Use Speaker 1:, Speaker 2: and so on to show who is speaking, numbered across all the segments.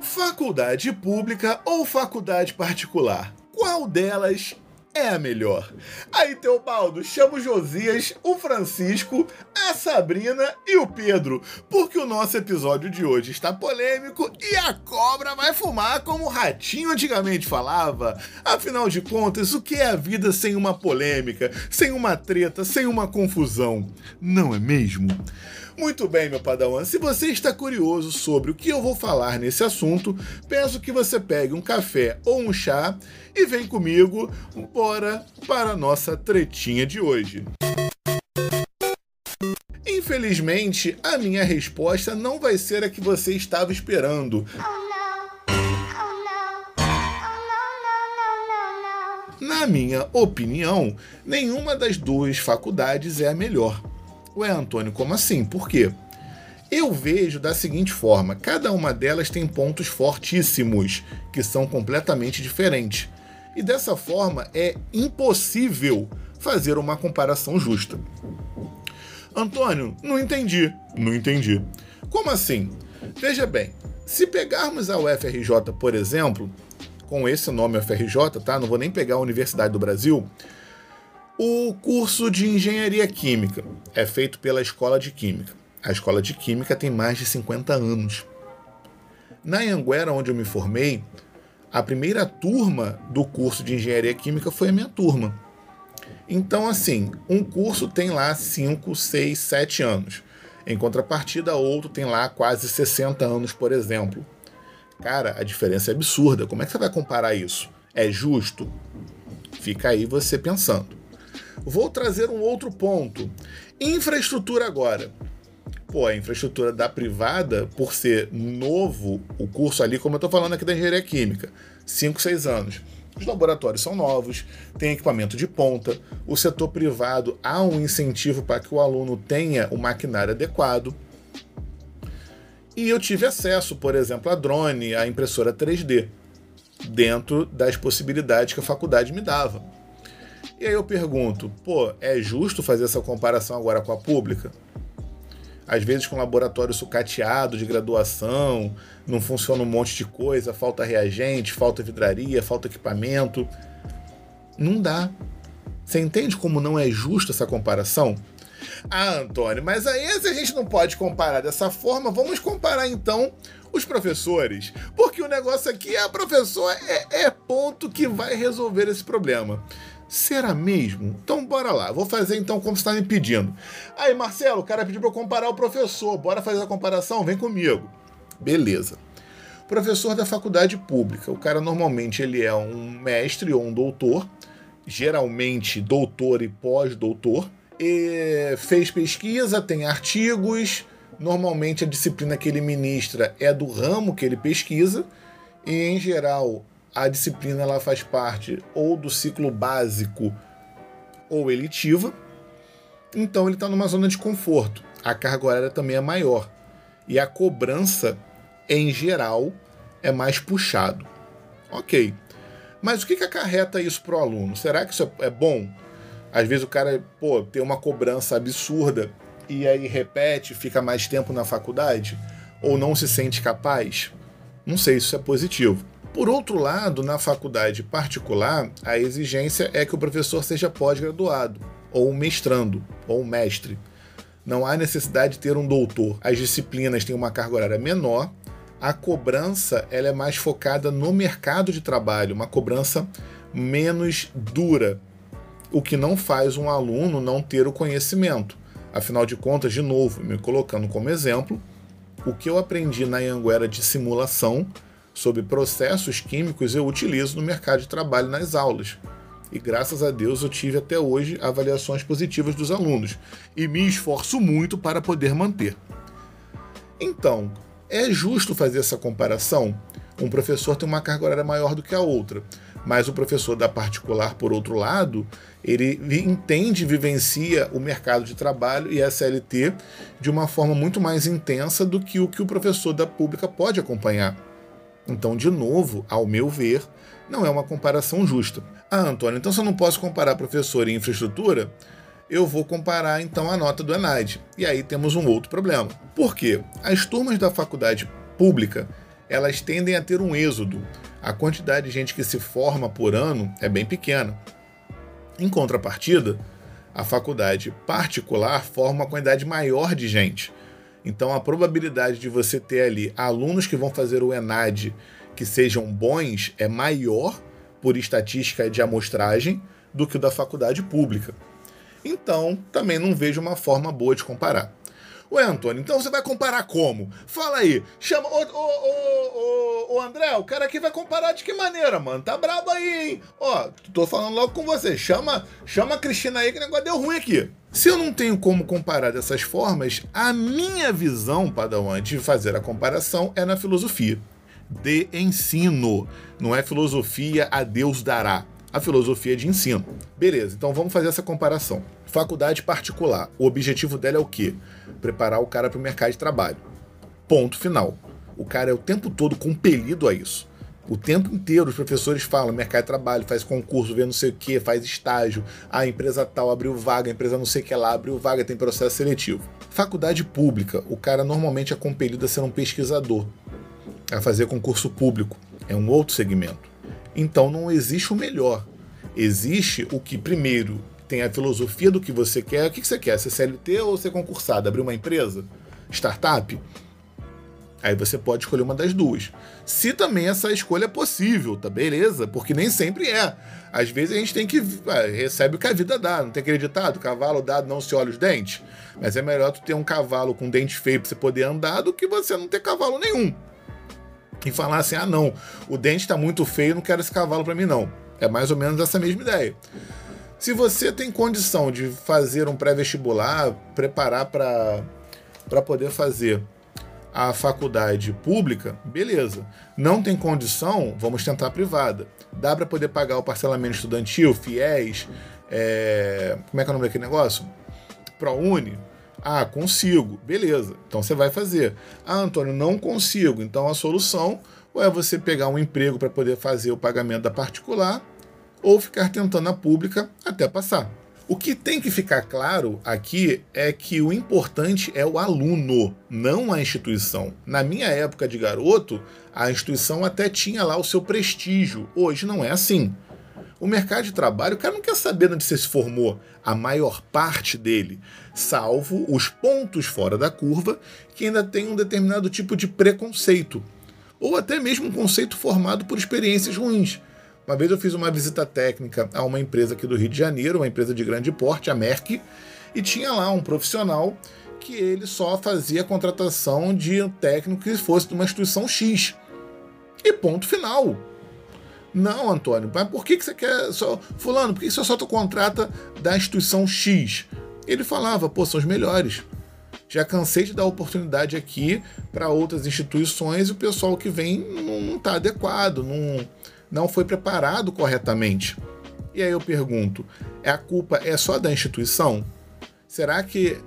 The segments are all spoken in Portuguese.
Speaker 1: Faculdade pública ou faculdade particular? Qual delas é a melhor. Aí, Teobaldo, chama o Josias, o Francisco, a Sabrina e o Pedro, porque o nosso episódio de hoje está polêmico e a cobra vai fumar como o ratinho antigamente falava. Afinal de contas, o que é a vida sem uma polêmica, sem uma treta, sem uma confusão? Não é mesmo? Muito bem, meu padawan. Se você está curioso sobre o que eu vou falar nesse assunto, peço que você pegue um café ou um chá e vem comigo, bora para a nossa tretinha de hoje. Infelizmente, a minha resposta não vai ser a que você estava esperando. Na minha opinião, nenhuma das duas faculdades é a melhor. Ué, Antônio, como assim? Por quê? Eu vejo da seguinte forma: cada uma delas tem pontos fortíssimos, que são completamente diferentes. E dessa forma é impossível fazer uma comparação justa. Antônio, não entendi. Não entendi. Como assim? Veja bem, se pegarmos a UFRJ, por exemplo, com esse nome UFRJ, tá? Não vou nem pegar a Universidade do Brasil. O curso de Engenharia Química é feito pela Escola de Química. A Escola de Química tem mais de 50 anos. Na Anguera, onde eu me formei, a primeira turma do curso de Engenharia Química foi a minha turma. Então, assim, um curso tem lá 5, 6, 7 anos. Em contrapartida, outro tem lá quase 60 anos, por exemplo. Cara, a diferença é absurda. Como é que você vai comparar isso? É justo? Fica aí você pensando. Vou trazer um outro ponto. Infraestrutura agora. Pô, a infraestrutura da privada, por ser novo o curso ali, como eu estou falando aqui da engenharia química, 5, 6 anos. Os laboratórios são novos, tem equipamento de ponta, o setor privado há um incentivo para que o aluno tenha o maquinário adequado. E eu tive acesso, por exemplo, a drone, a impressora 3D, dentro das possibilidades que a faculdade me dava. E aí eu pergunto, pô, é justo fazer essa comparação agora com a pública? Às vezes com laboratório sucateado de graduação, não funciona um monte de coisa, falta reagente, falta vidraria, falta equipamento. Não dá. Você entende como não é justa essa comparação? Ah, Antônio, mas aí a gente não pode comparar dessa forma, vamos comparar então os professores. Porque o negócio aqui é a professora é, é ponto que vai resolver esse problema. Será mesmo? Então bora lá. Vou fazer então como você está me pedindo. Aí, Marcelo, o cara pediu para eu comparar o professor. Bora fazer a comparação? Vem comigo. Beleza. Professor da faculdade pública. O cara normalmente ele é um mestre ou um doutor, geralmente doutor e pós-doutor. E fez pesquisa, tem artigos. Normalmente a disciplina que ele ministra é do ramo que ele pesquisa. E em geral a disciplina ela faz parte ou do ciclo básico ou elitiva, então ele está numa zona de conforto. A carga horária também é maior e a cobrança, em geral, é mais puxado. Ok, mas o que, que acarreta isso para o aluno? Será que isso é bom? Às vezes o cara pô, tem uma cobrança absurda e aí repete, fica mais tempo na faculdade ou não se sente capaz? Não sei se isso é positivo. Por outro lado, na faculdade particular, a exigência é que o professor seja pós-graduado, ou mestrando, ou mestre. Não há necessidade de ter um doutor. As disciplinas têm uma carga horária menor, a cobrança ela é mais focada no mercado de trabalho, uma cobrança menos dura, o que não faz um aluno não ter o conhecimento. Afinal de contas, de novo, me colocando como exemplo, o que eu aprendi na Anguera de simulação sobre processos químicos eu utilizo no mercado de trabalho nas aulas. E graças a Deus eu tive até hoje avaliações positivas dos alunos e me esforço muito para poder manter. Então, é justo fazer essa comparação? Um professor tem uma carga horária maior do que a outra, mas o professor da particular, por outro lado, ele entende e vivencia o mercado de trabalho e a CLT de uma forma muito mais intensa do que o que o professor da pública pode acompanhar. Então, de novo, ao meu ver, não é uma comparação justa. Ah, Antônio, então se eu não posso comparar professor e infraestrutura, eu vou comparar então a nota do ENAD. E aí temos um outro problema. Por quê? As turmas da faculdade pública, elas tendem a ter um êxodo. A quantidade de gente que se forma por ano é bem pequena. Em contrapartida, a faculdade particular forma uma quantidade maior de gente. Então a probabilidade de você ter ali alunos que vão fazer o ENAD que sejam bons é maior por estatística de amostragem do que o da faculdade pública. Então, também não vejo uma forma boa de comparar. Ué, Antônio, então você vai comparar como? Fala aí. Chama. Ô, ô, ô, ô, André, o cara aqui vai comparar de que maneira, mano? Tá brabo aí, hein? Ó, tô falando logo com você. Chama, chama a Cristina aí que o negócio deu ruim aqui. Se eu não tenho como comparar dessas formas, a minha visão, Padawan, de fazer a comparação é na filosofia de ensino. Não é filosofia a Deus dará a filosofia de ensino. Beleza, então vamos fazer essa comparação. Faculdade particular, o objetivo dela é o quê? Preparar o cara para o mercado de trabalho. Ponto final. O cara é o tempo todo compelido a isso. O tempo inteiro os professores falam mercado de trabalho, faz concurso, vê não sei o que, faz estágio, a empresa tal abriu vaga, a empresa não sei o que lá abriu vaga, tem processo seletivo. Faculdade pública, o cara normalmente é compelido a ser um pesquisador, a fazer concurso público. É um outro segmento. Então não existe o melhor. Existe o que, primeiro, tem a filosofia do que você quer. O que você quer? Ser CLT ou ser concursado? Abrir uma empresa? Startup? Aí você pode escolher uma das duas. Se também essa escolha é possível, tá beleza? Porque nem sempre é. Às vezes a gente tem que. Ah, recebe o que a vida dá. Não tem acreditado? Cavalo dado não se olha os dentes. Mas é melhor tu ter um cavalo com dente feio pra você poder andar do que você não ter cavalo nenhum e falar assim: ah, não, o dente está muito feio, não quero esse cavalo para mim, não. É mais ou menos essa mesma ideia. Se você tem condição de fazer um pré-vestibular, preparar para poder fazer a faculdade pública, beleza. Não tem condição, vamos tentar a privada. Dá para poder pagar o parcelamento estudantil, FIES, é... como é que é o nome daquele negócio? ProUni, ah, consigo. Beleza. Então você vai fazer. Ah, Antônio, não consigo. Então a solução ou é você pegar um emprego para poder fazer o pagamento da particular ou ficar tentando a pública até passar. O que tem que ficar claro aqui é que o importante é o aluno, não a instituição. Na minha época de garoto, a instituição até tinha lá o seu prestígio. Hoje não é assim. O mercado de trabalho, o cara não quer saber onde você se formou, a maior parte dele, salvo os pontos fora da curva que ainda tem um determinado tipo de preconceito, ou até mesmo um conceito formado por experiências ruins. Uma vez eu fiz uma visita técnica a uma empresa aqui do Rio de Janeiro, uma empresa de grande porte, a Merck, e tinha lá um profissional que ele só fazia contratação de um técnico que fosse de uma instituição X. E ponto final. Não, Antônio, mas por que, que você quer só. Fulano, por que você só contrata da instituição X? Ele falava, pô, são os melhores. Já cansei de dar oportunidade aqui para outras instituições e o pessoal que vem não está adequado, não, não foi preparado corretamente. E aí eu pergunto: é a culpa é só da instituição? Será que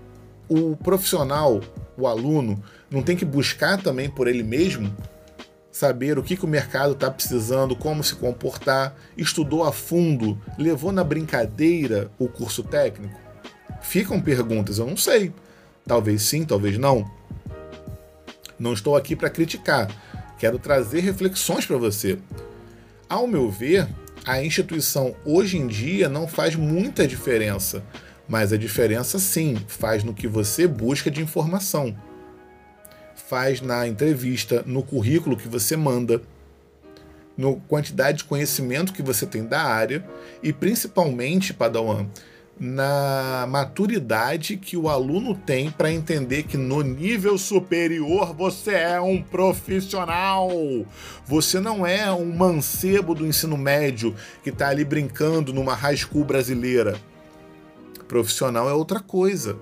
Speaker 1: o profissional, o aluno, não tem que buscar também por ele mesmo saber o que, que o mercado está precisando, como se comportar, estudou a fundo, levou na brincadeira o curso técnico? Ficam perguntas, eu não sei. Talvez sim, talvez não. Não estou aqui para criticar, quero trazer reflexões para você. Ao meu ver, a instituição hoje em dia não faz muita diferença, mas a diferença sim faz no que você busca de informação. Faz na entrevista, no currículo que você manda, na quantidade de conhecimento que você tem da área e principalmente, Padawan, na maturidade que o aluno tem para entender que no nível superior você é um profissional. Você não é um mancebo do ensino médio que está ali brincando numa high school brasileira. Profissional é outra coisa.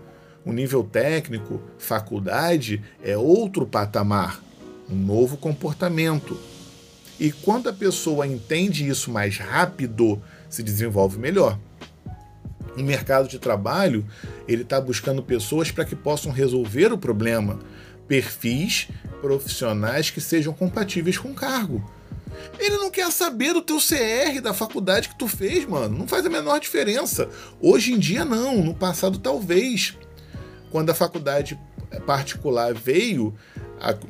Speaker 1: O nível técnico, faculdade, é outro patamar, um novo comportamento. E quando a pessoa entende isso mais rápido, se desenvolve melhor. No mercado de trabalho, ele está buscando pessoas para que possam resolver o problema, perfis profissionais que sejam compatíveis com o cargo. Ele não quer saber do teu CR da faculdade que tu fez, mano. Não faz a menor diferença. Hoje em dia não, no passado talvez. Quando a faculdade particular veio,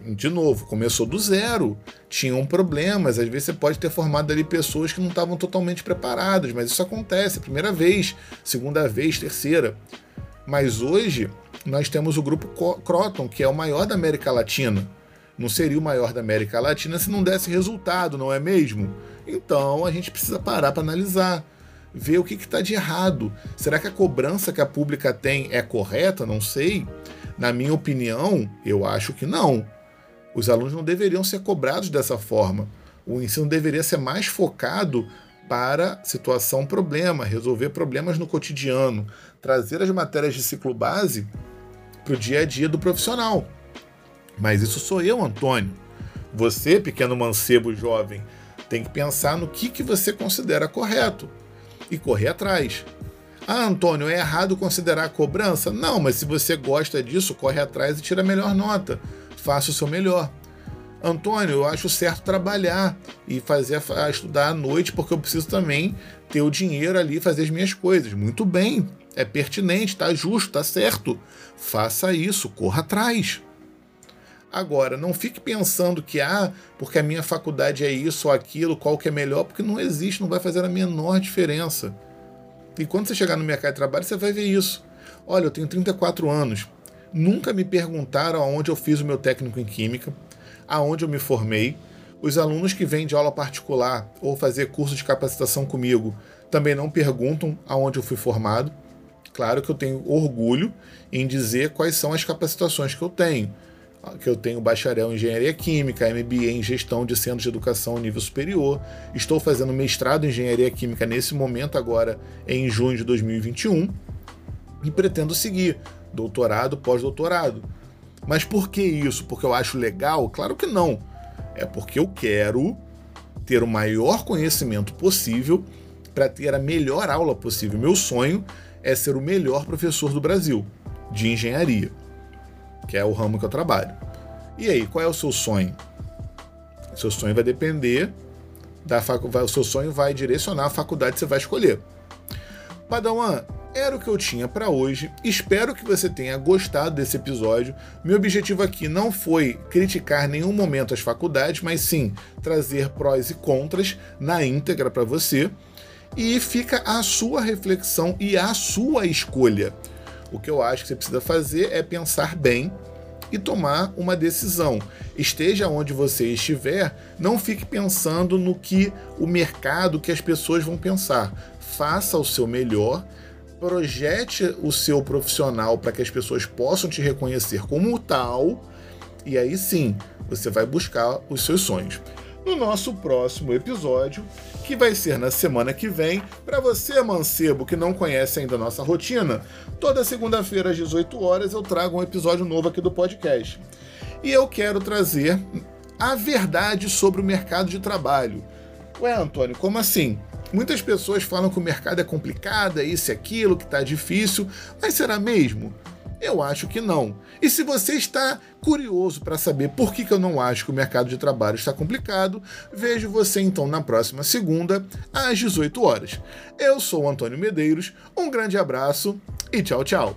Speaker 1: de novo, começou do zero, tinham problemas. Às vezes você pode ter formado ali pessoas que não estavam totalmente preparadas, mas isso acontece, primeira vez, segunda vez, terceira. Mas hoje nós temos o grupo Croton, que é o maior da América Latina. Não seria o maior da América Latina se não desse resultado, não é mesmo? Então a gente precisa parar para analisar, ver o que está de errado. Será que a cobrança que a pública tem é correta? Não sei. Na minha opinião, eu acho que não. Os alunos não deveriam ser cobrados dessa forma. O ensino deveria ser mais focado para situação problema, resolver problemas no cotidiano, trazer as matérias de ciclo base para o dia a dia do profissional. Mas isso sou eu, Antônio. Você, pequeno mancebo jovem, tem que pensar no que, que você considera correto e correr atrás. Ah, Antônio, é errado considerar a cobrança? Não, mas se você gosta disso, corre atrás e tira a melhor nota. Faça o seu melhor. Antônio, eu acho certo trabalhar e fazer a, estudar à noite porque eu preciso também ter o dinheiro ali e fazer as minhas coisas. Muito bem, é pertinente, tá justo, tá certo. Faça isso, corra atrás. Agora, não fique pensando que, ah, porque a minha faculdade é isso ou aquilo, qual que é melhor, porque não existe, não vai fazer a menor diferença. E quando você chegar no mercado de trabalho, você vai ver isso. Olha, eu tenho 34 anos. Nunca me perguntaram aonde eu fiz o meu técnico em química, aonde eu me formei. Os alunos que vêm de aula particular ou fazer curso de capacitação comigo também não perguntam aonde eu fui formado. Claro que eu tenho orgulho em dizer quais são as capacitações que eu tenho que eu tenho bacharel em engenharia química, MBA em gestão de centros de educação nível superior. Estou fazendo mestrado em engenharia química nesse momento agora em junho de 2021 e pretendo seguir doutorado, pós-doutorado. Mas por que isso? Porque eu acho legal? Claro que não. É porque eu quero ter o maior conhecimento possível para ter a melhor aula possível. Meu sonho é ser o melhor professor do Brasil de engenharia que é o ramo que eu trabalho. E aí, qual é o seu sonho? O seu sonho vai depender da faculdade, o seu sonho vai direcionar a faculdade que você vai escolher. Padawan, era o que eu tinha para hoje. Espero que você tenha gostado desse episódio. Meu objetivo aqui não foi criticar nenhum momento as faculdades, mas sim trazer prós e contras na íntegra para você. E fica a sua reflexão e a sua escolha. O que eu acho que você precisa fazer é pensar bem e tomar uma decisão. Esteja onde você estiver, não fique pensando no que o mercado, que as pessoas vão pensar. Faça o seu melhor, projete o seu profissional para que as pessoas possam te reconhecer como tal, e aí sim você vai buscar os seus sonhos no nosso próximo episódio, que vai ser na semana que vem. Para você, mancebo, que não conhece ainda a nossa rotina, toda segunda-feira às 18 horas eu trago um episódio novo aqui do podcast. E eu quero trazer a verdade sobre o mercado de trabalho. Ué, Antônio, como assim? Muitas pessoas falam que o mercado é complicado, é isso e aquilo, que está difícil, mas será mesmo? Eu acho que não. E se você está curioso para saber por que, que eu não acho que o mercado de trabalho está complicado, vejo você então na próxima segunda, às 18 horas. Eu sou o Antônio Medeiros, um grande abraço e tchau, tchau.